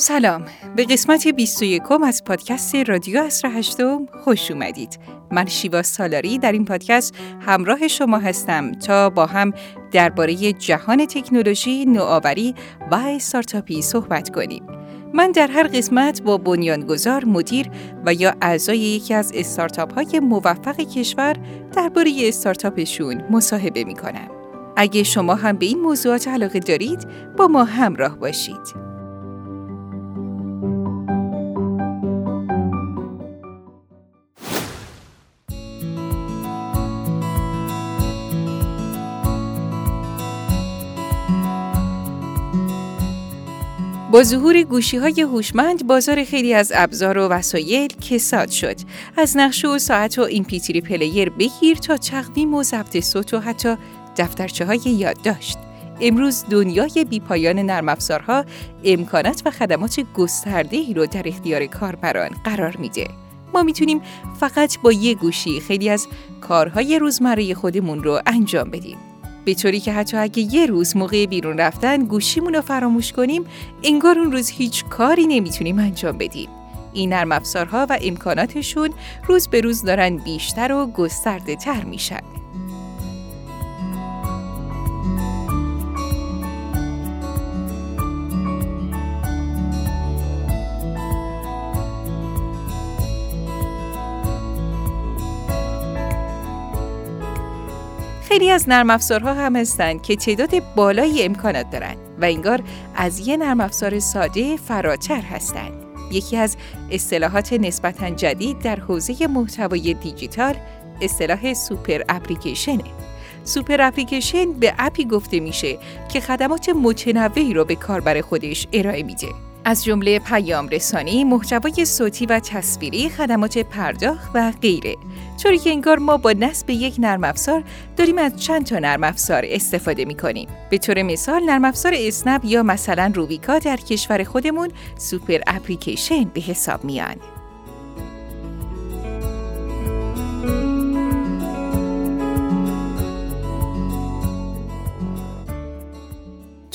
سلام به قسمت 21 از پادکست رادیو اصر هشتم خوش اومدید من شیوا سالاری در این پادکست همراه شما هستم تا با هم درباره جهان تکنولوژی، نوآوری و استارتاپی صحبت کنیم من در هر قسمت با بنیانگذار، مدیر و یا اعضای یکی از استارتاپ های موفق کشور درباره استارتاپشون مصاحبه می کنم. اگه شما هم به این موضوعات علاقه دارید با ما همراه باشید. ظهور گوشی های هوشمند بازار خیلی از ابزار و وسایل کساد شد از نقشه و ساعت و این پیتری پلیر بگیر تا تقویم و ضبط صوت و حتی دفترچه های یادداشت امروز دنیای بیپایان نرم افزارها امکانات و خدمات گسترده‌ای رو در اختیار کاربران قرار میده. ما می‌تونیم فقط با یه گوشی خیلی از کارهای روزمره خودمون رو انجام بدیم. به طوری که حتی اگه یه روز موقع بیرون رفتن گوشیمون رو فراموش کنیم انگار اون روز هیچ کاری نمی‌تونیم انجام بدیم. این نرم افزارها و امکاناتشون روز به روز دارن بیشتر و گسترده تر میشن. خیلی از نرم افزارها هم هستند که تعداد بالایی امکانات دارند و انگار از یه نرم افزار ساده فراتر هستند. یکی از اصطلاحات نسبتا جدید در حوزه محتوای دیجیتال اصطلاح super application ه. super application به اپی گفته میشه که خدمات متنوعی رو به کاربر خودش ارائه میده. از جمله پیام رسانی، محتوای صوتی و تصویری، خدمات پرداخت و غیره. طوری که انگار ما با نصب یک نرم افزار داریم از چند تا نرم افزار استفاده می کنیم. به طور مثال نرم افزار اسنپ یا مثلا روبیکا در کشور خودمون سوپر اپلیکیشن به حساب میان.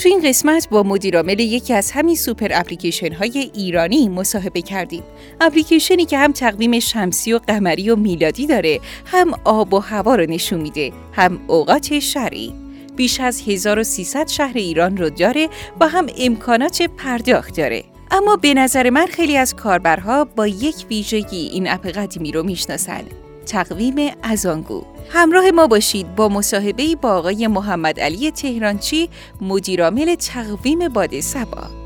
تو این قسمت با مدیرعامل یکی از همین سوپر اپلیکیشن های ایرانی مصاحبه کردیم. اپلیکیشنی که هم تقویم شمسی و قمری و میلادی داره، هم آب و هوا رو نشون میده، هم اوقات شرعی. بیش از 1300 شهر ایران رو داره و هم امکانات پرداخت داره. اما به نظر من خیلی از کاربرها با یک ویژگی این اپ قدیمی رو می‌شناسند. تقویم ازانگو همراه ما باشید با مصاحبه با آقای محمد علی تهرانچی مدیرعامل تقویم باد سبا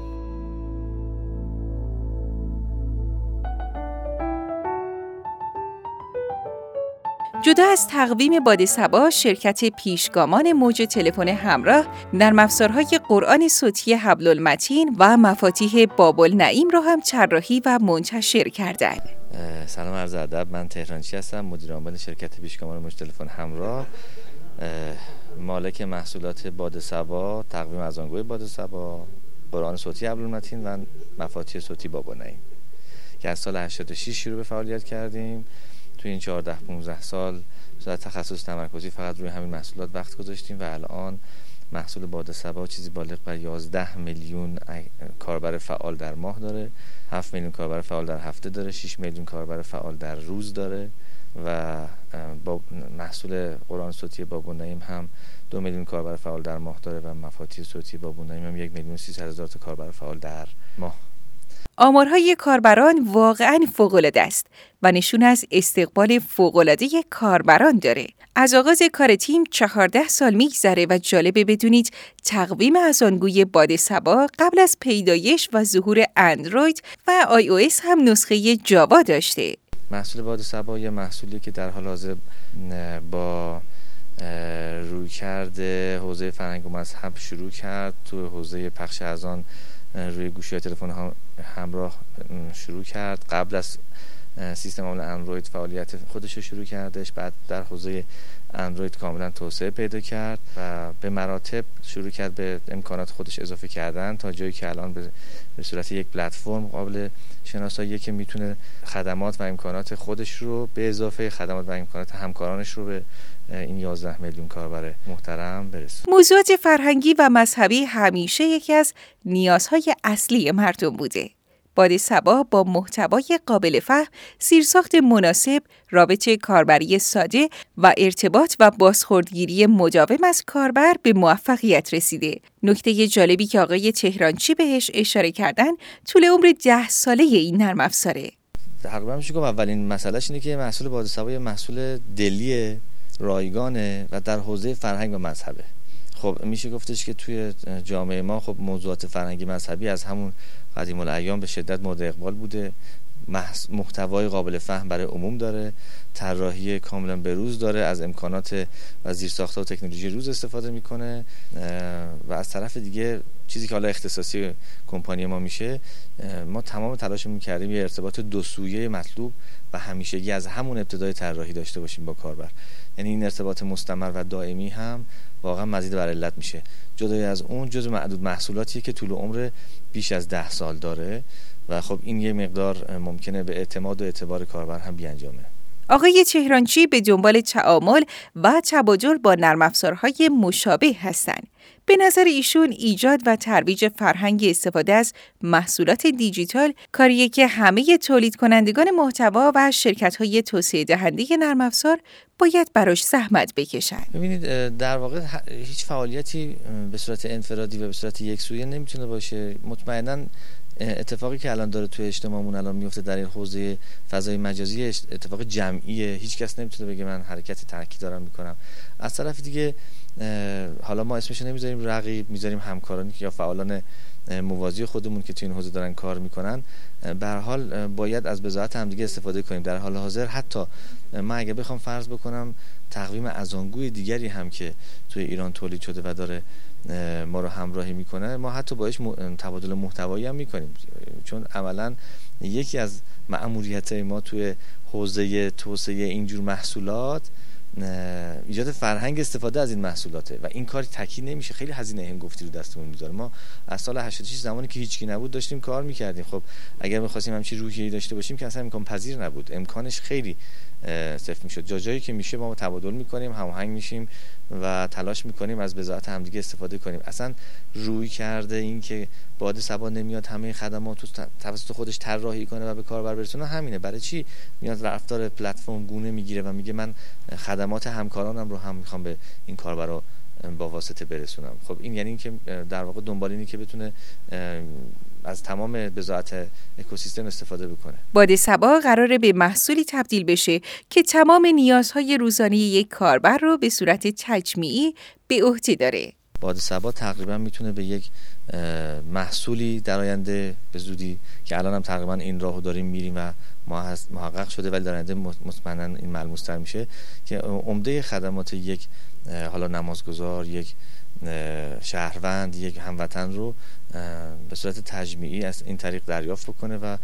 جدا از تقویم باد سبا، شرکت پیشگامان موج تلفن همراه نرم افزارهای قرآن صوتی حبل المتین و مفاتیح بابل نعیم را هم طراحی و منتشر کردند. سلام عرض ادب. من تهرانچی هستم؟ مدیر عامل شرکت پیشگامان مش تلفن همراه. مالک محصولات باد سبا تقویم از آنگوی باد سبا قرآن صوتی عبدالمتین و مفاتیح صوتی بابا نعیم. که از سال 86 شروع به فعالیت کردیم. تو این 14 15 سال صورت تخصص تمرکزی فقط روی همین محصولات وقت گذاشتیم و الان محصول باد سبا چیزی بالغ بر 11 میلیون کاربر فعال در ماه داره. 7 میلیون کاربر فعال در هفته داره. 6 میلیون کاربر فعال در روز داره. و با محصول قرآن صوتی بابو نعیم هم دو میلیون کاربر فعال در ماه داره و مفاتیح صوتی بابو نعیم هم یک میلیون سی هزار تا کاربر فعال در ماه آمارهای کاربران واقعا فوقالعاده است و نشون از استقبال فوقالعاده کاربران داره. از آغاز کار تیم چهارده سال میگذره و جالبه بدونید تقویم از آنگوی باد سبا قبل از پیدایش و ظهور اندروید و آی او اس هم نسخه جاوا داشته. محصول باد سبا یه محصولی که در حال حاضر با روی کرده حوزه فرهنگ و مذهب شروع کرد تو حوزه پخش از آن روی گوشی تلفن همراه شروع کرد. قبل از سیستم عامل اندروید فعالیت خودش رو شروع کردش. بعد در حوزه اندروید کاملا توسعه پیدا کرد و به مراتب شروع کرد به امکانات خودش اضافه کردن تا جایی که الان به صورت یک پلتفرم قابل شناسایی که می‌تونه خدمات و امکانات خودش رو به اضافه خدمات و امکانات همکارانش رو به این 11 میلیون کاربر محترم برسونه. موضوعات فرهنگی و مذهبی همیشه یکی از نیازهای اصلی مردم بوده. باد سبا با محتوای قابل فهم، سیرساخت مناسب، رابطه کاربری ساده و ارتباط و بازخوردگیری مداوم از کاربر به موفقیت رسیده. نکته جالبی که آقای تهرانچی بهش اشاره کردن طول عمر ده ساله این نرم افزاره. تقریبا میشه گفت اولین مسئلهش اینه که محصول باد سبا یه محصول دلی رایگانه و در حوزه فرهنگ و مذهبه. خب میشه گفتش که توی جامعه ما خب موضوعات فرهنگی مذهبی از همون قدیم الایام به شدت مورد اقبال بوده. محتوای قابل فهم برای عموم داره. طراحی کاملا به روز داره. از امکانات و زیرساختها و تکنولوژی روز استفاده می‌کنه. و از طرف دیگه چیزی که حالا اختصاصی کمپانی ما میشه ما تمام تلاشمون کردیم یه ارتباط دو سویه مطلوب و همیشگی از همون ابتدای طراحی داشته باشیم با کاربر. یعنی این ارتباط مستمر و دائمی هم واقعا مزید بر علت میشه. جدای از اون جز معدود محصولاتیه که طول عمر بیش از ده سال داره. و خب این یه مقدار ممکنه به اعتماد و اعتبار کاربر هم بیانجامه آقای چهرانچی به دنبال تعامل و تبادل با نرم افزارهای مشابه هستند. به نظر ایشون ایجاد و ترویج فرهنگ استفاده از محصولات دیجیتال کاریه که همه تولید کنندگان محتوا و شرکت های توسعه دهنده نرم افزار باید براش زحمت بکشن. ببینید در واقع هیچ فعالیتی به صورت انفرادی و به صورت یک سویه نمی‌تونه باشه. مطمئنا اتفاقی که الان داره توی اجتماعمون الان میفته در این حوزه فضای مجازی اتفاق جمعیه هیچ کس نمی‌تونه بگه من حرکت ترکی دارم می‌کنم. از طرف دیگه حالا ما اسمش نمی‌ذاریم رقیب می‌ذاریم همکارانی که یا فعالان موازی خودمون که توی این حوزه دارن کار می‌کنن. به حال باید از بضاعت همدیگه استفاده کنیم. در حال حاضر حتی من اگه بخوام فرض بکنم تقویم ازانگوی دیگری هم که توی ایران تولید شده و داره ما رو همراهی می‌کنه ما حتی باش تبادل محتوایی هم می‌کنیم. چون عملا یکی از مأموریت ما توی حوزه توسعه اینجور محصولات ایجاد فرهنگ استفاده از این محصولاته و این کار تکی نمیشه. خیلی هزینه هنگفتی رو دستمون می‌ذاره. ما از سال 86 زمانی که هیچکی نبود داشتیم کار می‌کردیم. خب اگر بخواستیم همچین روحیه‌ای داشته باشیم که اصلا امکان پذیر نبود. امکانش خیلی صفر می‌شد. جا جایی که میشه ما تبادل می‌کنیم هماهنگ میشیم. و تلاش می‌کنیم از بذات همدیگه استفاده کنیم. اصلا روی کرده این که باد سبا نمیاد همه خدمات رو توسط خودش طراحی کنه و به کاربر برسونه همینه. برای چی؟ میاد رفتار پلتفرم گونه می‌گیره و میگه من خدمات همکارانم رو هم می‌خوام به این کاربر با واسطه برسونم. خب این یعنی اینکه در واقع دنبال اینی که بتونه از تمام بذات اکوسیستم استفاده بکنه. باد سبا قراره به محصولی تبدیل بشه که تمام نیازهای روزانه یک کاربر رو به صورت تجمیعی به عهده داره. باد سبا تقریبا می‌تونه به یک محصولی در آینده به زودی که الان هم تقریبا این راهو داریم میریم و محقق شده ولی در آینده مطمئنا این ملموستر میشه که عمده خدمات یک حالا نمازگزار یک شهروند یک هموطن رو به صورت تجمیعی از این طریق دریافت بکنه و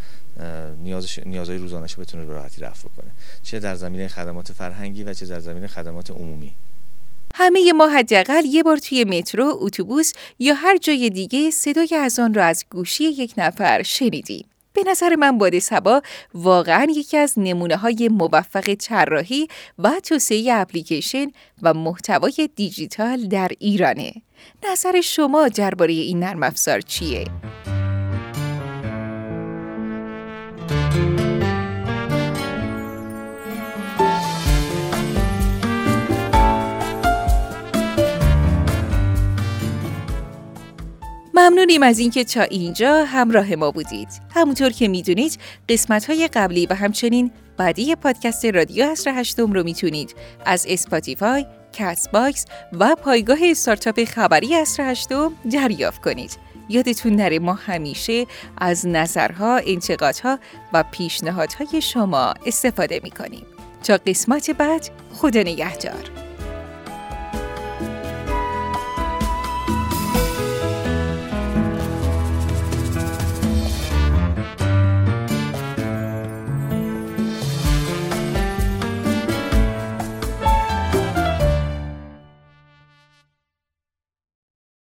نیازش نیازهای روزانش بتونه به راحتی رفع بکنه چه در زمینه خدمات فرهنگی و چه در زمینه خدمات عمومی همه ما حداقل یه بار توی مترو، اتوبوس یا هر جای دیگه صدای از آن را از گوشی یک نفر شنیدیم. به نظر من باد سبا واقعا یکی از نمونه های موفق طراحی و توسعه اپلیکیشن و محتوای دیجیتال در ایرانه. نظر شما درباره این نرم افزار چیه؟ ممنونیم از اینکه تا اینجا همراه ما بودید. همونطور که می‌دونید قسمت های قبلی و همچنین بعدی پادکست رادیو عصر هشتم رو می‌تونید از اسپاتیفای، کست باکس و پایگاه استارتاپ خبری عصر هشتم دریافت کنید. یادتون نره ما همیشه از نظرها، انتقادها و پیشنهادهای شما استفاده می‌کنیم. تا قسمت بعد خدا نگهدار.